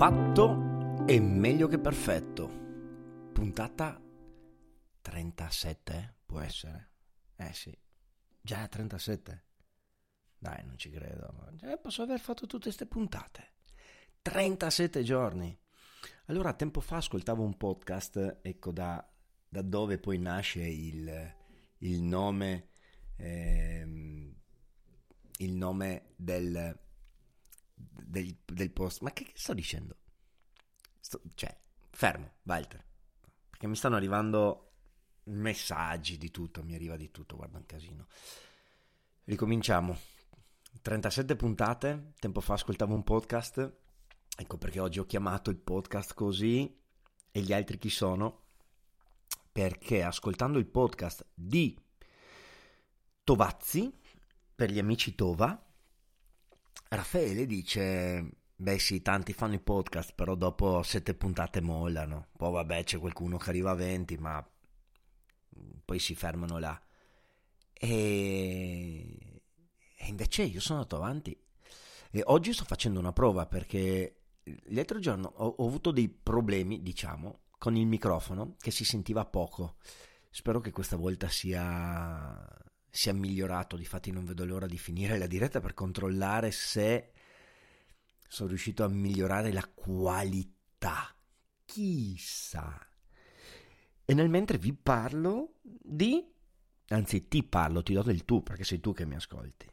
Fatto è meglio che perfetto. Puntata 37, può essere. Eh sì, già 37. Dai, non ci credo. Eh, posso aver fatto tutte queste puntate. 37 giorni. Allora, tempo fa ascoltavo un podcast, ecco da, da dove poi nasce il, il nome, ehm, il nome del, del, del, post. Ma che, che sto dicendo? Sto, cioè, fermo, Walter. Perché mi stanno arrivando messaggi di tutto, mi arriva di tutto, guarda un casino. Ricominciamo. 37 puntate, tempo fa ascoltavo un podcast, ecco perché oggi ho chiamato il podcast così e gli altri chi sono? Perché ascoltando il podcast di Tovazzi, per gli amici Tova, Raffaele dice, beh sì, tanti fanno i podcast, però dopo sette puntate mollano, poi vabbè c'è qualcuno che arriva a 20, ma poi si fermano là. E, e invece io sono andato avanti. E oggi sto facendo una prova perché l'altro giorno ho, ho avuto dei problemi, diciamo, con il microfono che si sentiva poco. Spero che questa volta sia, sia migliorato. Difatti, non vedo l'ora di finire la diretta per controllare se sono riuscito a migliorare la qualità. Chissà. E nel mentre vi parlo di... Anzi, ti parlo, ti do del tu, perché sei tu che mi ascolti.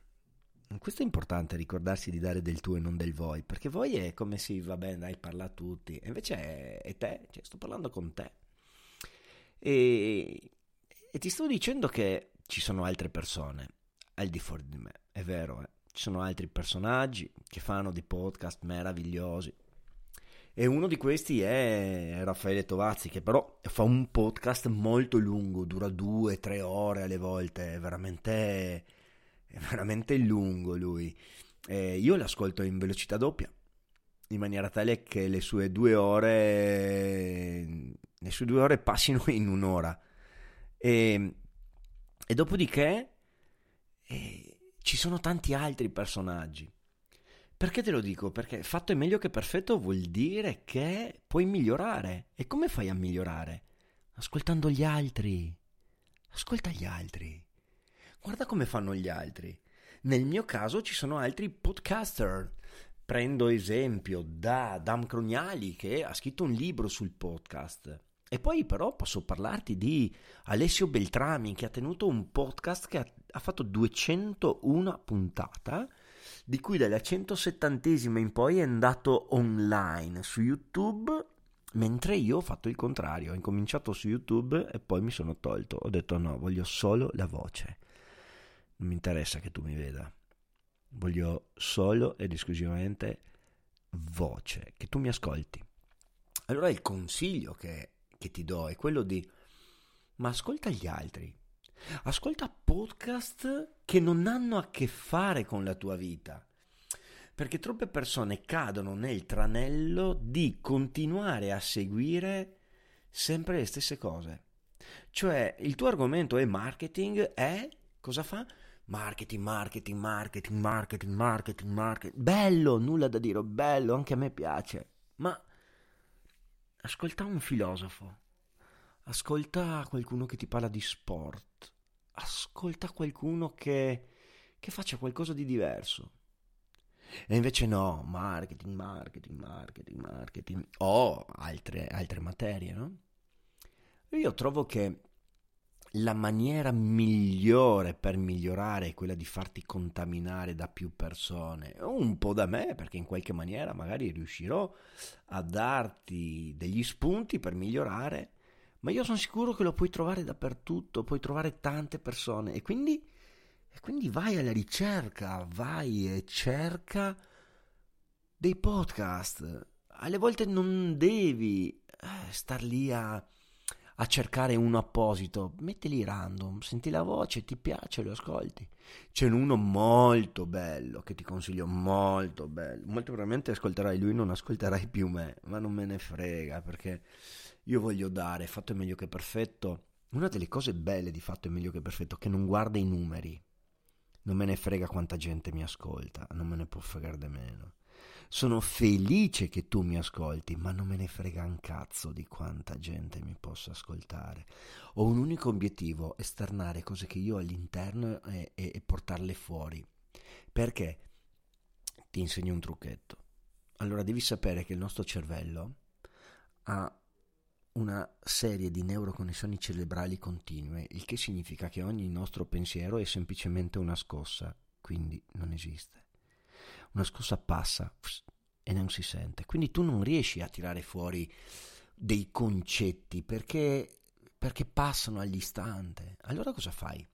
Questo è importante, ricordarsi di dare del tu e non del voi, perché voi è come se, vabbè, dai, parla a tutti, e invece è, è te, cioè sto parlando con te. E, e, ti sto dicendo che ci sono altre persone al di fuori di me, è vero, eh? ci sono altri personaggi che fanno dei podcast meravigliosi, e uno di questi è Raffaele Tovazzi, che però fa un podcast molto lungo, dura due, tre ore alle volte, è veramente, è veramente lungo lui. E io l'ascolto in velocità doppia, in maniera tale che le sue due ore, le sue due ore passino in un'ora. E, e dopodiché eh, ci sono tanti altri personaggi perché te lo dico? Perché fatto è meglio che perfetto vuol dire che puoi migliorare. E come fai a migliorare? Ascoltando gli altri. Ascolta gli altri. Guarda come fanno gli altri. Nel mio caso ci sono altri podcaster. Prendo esempio da Adam Crognali che ha scritto un libro sul podcast. E poi però posso parlarti di Alessio Beltrami che ha tenuto un podcast che ha, ha fatto 201 puntate di cui dalla 170esima in poi è andato online su YouTube, mentre io ho fatto il contrario, ho incominciato su YouTube e poi mi sono tolto, ho detto no, voglio solo la voce, non mi interessa che tu mi veda, voglio solo ed esclusivamente voce, che tu mi ascolti. Allora il consiglio che, che ti do è quello di, ma ascolta gli altri, Ascolta podcast che non hanno a che fare con la tua vita. Perché troppe persone cadono nel tranello di continuare a seguire sempre le stesse cose. Cioè, il tuo argomento è marketing e cosa fa? Marketing, marketing, marketing, marketing, marketing, marketing. Bello, nulla da dire, bello, anche a me piace. Ma ascolta un filosofo ascolta qualcuno che ti parla di sport, ascolta qualcuno che, che faccia qualcosa di diverso. E invece no, marketing, marketing, marketing, marketing, o altre, altre materie, no? Io trovo che la maniera migliore per migliorare è quella di farti contaminare da più persone, un po' da me, perché in qualche maniera magari riuscirò a darti degli spunti per migliorare, ma io sono sicuro che lo puoi trovare dappertutto, puoi trovare tante persone e quindi, e quindi vai alla ricerca, vai e cerca dei podcast. Alle volte non devi eh, star lì a a cercare uno apposito, mettili random, senti la voce, ti piace, lo ascolti. C'è uno molto bello che ti consiglio, molto bello. Molto probabilmente ascolterai lui, non ascolterai più me, ma non me ne frega perché io voglio dare, fatto è meglio che perfetto. Una delle cose belle di fatto è meglio che perfetto che non guarda i numeri. Non me ne frega quanta gente mi ascolta, non me ne può fregare di meno. Sono felice che tu mi ascolti, ma non me ne frega un cazzo di quanta gente mi possa ascoltare. Ho un unico obiettivo, esternare cose che io ho all'interno e, e, e portarle fuori. Perché? Ti insegno un trucchetto. Allora devi sapere che il nostro cervello ha una serie di neuroconnessioni cerebrali continue, il che significa che ogni nostro pensiero è semplicemente una scossa, quindi non esiste una scossa passa e non si sente. Quindi tu non riesci a tirare fuori dei concetti perché, perché passano all'istante. Allora cosa fai?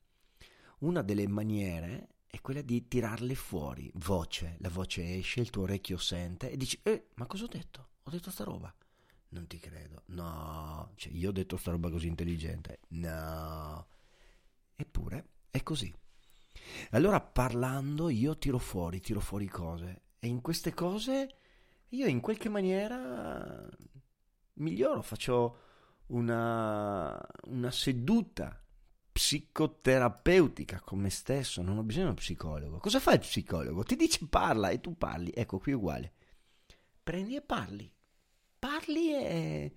Una delle maniere è quella di tirarle fuori, voce, la voce esce, il tuo orecchio sente e dici, eh, ma cosa ho detto? Ho detto sta roba. Non ti credo, no, cioè io ho detto sta roba così intelligente, no. Eppure è così. Allora parlando io tiro fuori, tiro fuori cose e in queste cose io in qualche maniera miglioro, faccio una, una seduta psicoterapeutica con me stesso, non ho bisogno di uno psicologo. Cosa fa il psicologo? Ti dice parla e tu parli, ecco qui è uguale. Prendi e parli, parli e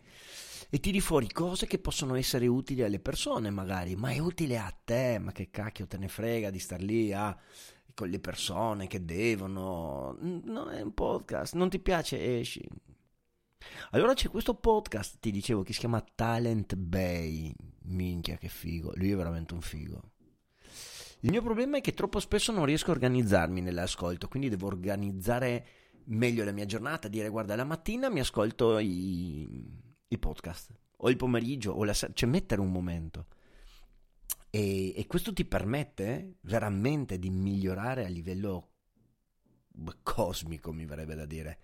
e tiri fuori cose che possono essere utili alle persone magari, ma è utile a te, ma che cacchio te ne frega di star lì a, con le persone che devono, no è un podcast, non ti piace esci. Allora c'è questo podcast, ti dicevo, che si chiama Talent Bay, minchia che figo, lui è veramente un figo. Il mio problema è che troppo spesso non riesco a organizzarmi nell'ascolto, quindi devo organizzare meglio la mia giornata, dire guarda la mattina mi ascolto i, i podcast, o il pomeriggio, o la sera, cioè mettere un momento. E, e, questo ti permette veramente di migliorare a livello cosmico, mi verrebbe da dire.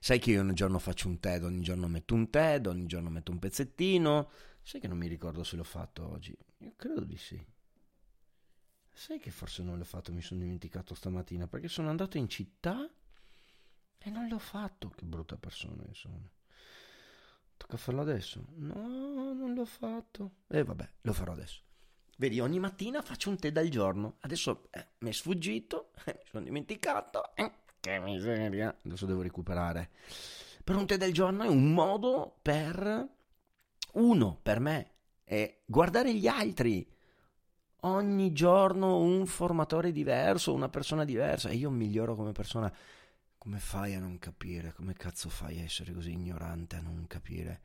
Sai che io ogni giorno faccio un TED, ogni giorno metto un TED, ogni giorno metto un pezzettino. Sai che non mi ricordo se l'ho fatto oggi? Io credo di sì. Sai che forse non l'ho fatto, mi sono dimenticato stamattina perché sono andato in città e non l'ho fatto. Che brutta persona che sono. Tocca farlo adesso? No, non l'ho fatto. E eh, vabbè, lo farò adesso. Vedi, ogni mattina faccio un tè dal giorno. Adesso eh, mi è sfuggito, mi sono dimenticato. Eh, che miseria. Adesso devo recuperare. Per un tè del giorno è un modo per... Uno, per me, è guardare gli altri. Ogni giorno un formatore diverso, una persona diversa. E io miglioro come persona come fai a non capire? Come cazzo fai a essere così ignorante a non capire?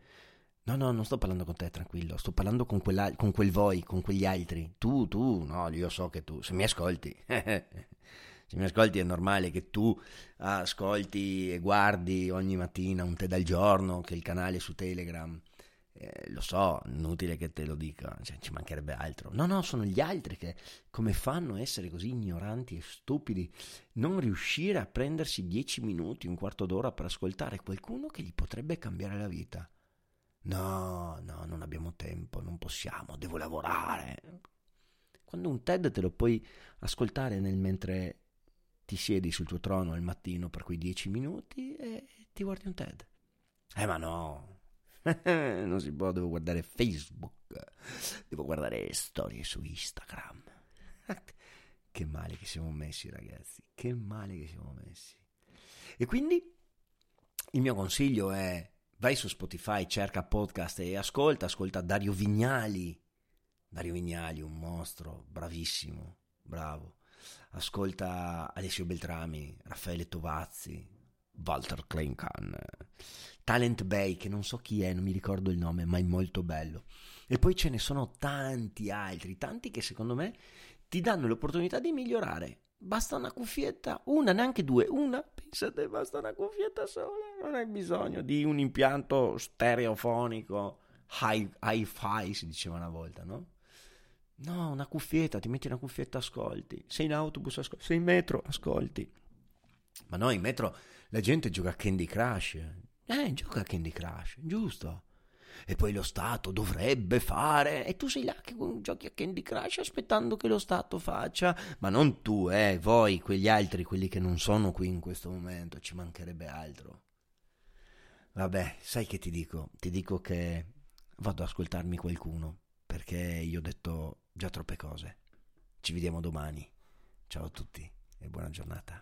No, no, non sto parlando con te, tranquillo. Sto parlando con, con quel voi, con quegli altri. Tu, tu, no, io so che tu, se mi ascolti, se mi ascolti è normale che tu ascolti e guardi ogni mattina un tè dal giorno, che il canale su Telegram eh, lo so, inutile che te lo dica, cioè, ci mancherebbe altro. No, no, sono gli altri che come fanno a essere così ignoranti e stupidi, non riuscire a prendersi dieci minuti, un quarto d'ora per ascoltare qualcuno che gli potrebbe cambiare la vita. No, no, non abbiamo tempo, non possiamo, devo lavorare. Quando un TED te lo puoi ascoltare nel mentre ti siedi sul tuo trono al mattino per quei dieci minuti e ti guardi un TED. Eh ma no, non si può, devo guardare Facebook, devo guardare storie su Instagram. che male che siamo messi, ragazzi, che male che siamo messi. E quindi il mio consiglio è vai su Spotify, cerca podcast e ascolta, ascolta Dario Vignali. Dario Vignali, un mostro, bravissimo, bravo. Ascolta Alessio Beltrami, Raffaele Tovazzi, Walter Klinkan, Talent Bay, che non so chi è, non mi ricordo il nome, ma è molto bello. E poi ce ne sono tanti altri, tanti che secondo me ti danno l'opportunità di migliorare. Basta una cuffietta, una, neanche due, una, pensate, basta una cuffietta sola, non hai bisogno di un impianto stereofonico, hi-fi si diceva una volta, no? No, una cuffietta, ti metti una cuffietta, ascolti. Sei in autobus, ascolti. Sei in metro, ascolti. Ma no, in metro la gente gioca a Candy Crush. Eh, gioca a Candy Crush, giusto. E poi lo Stato dovrebbe fare. E tu sei là che giochi a Candy Crush aspettando che lo Stato faccia. Ma non tu, eh, voi, quegli altri, quelli che non sono qui in questo momento. Ci mancherebbe altro. Vabbè, sai che ti dico? Ti dico che vado ad ascoltarmi qualcuno. Perché io ho detto già troppe cose. Ci vediamo domani. Ciao a tutti e buona giornata.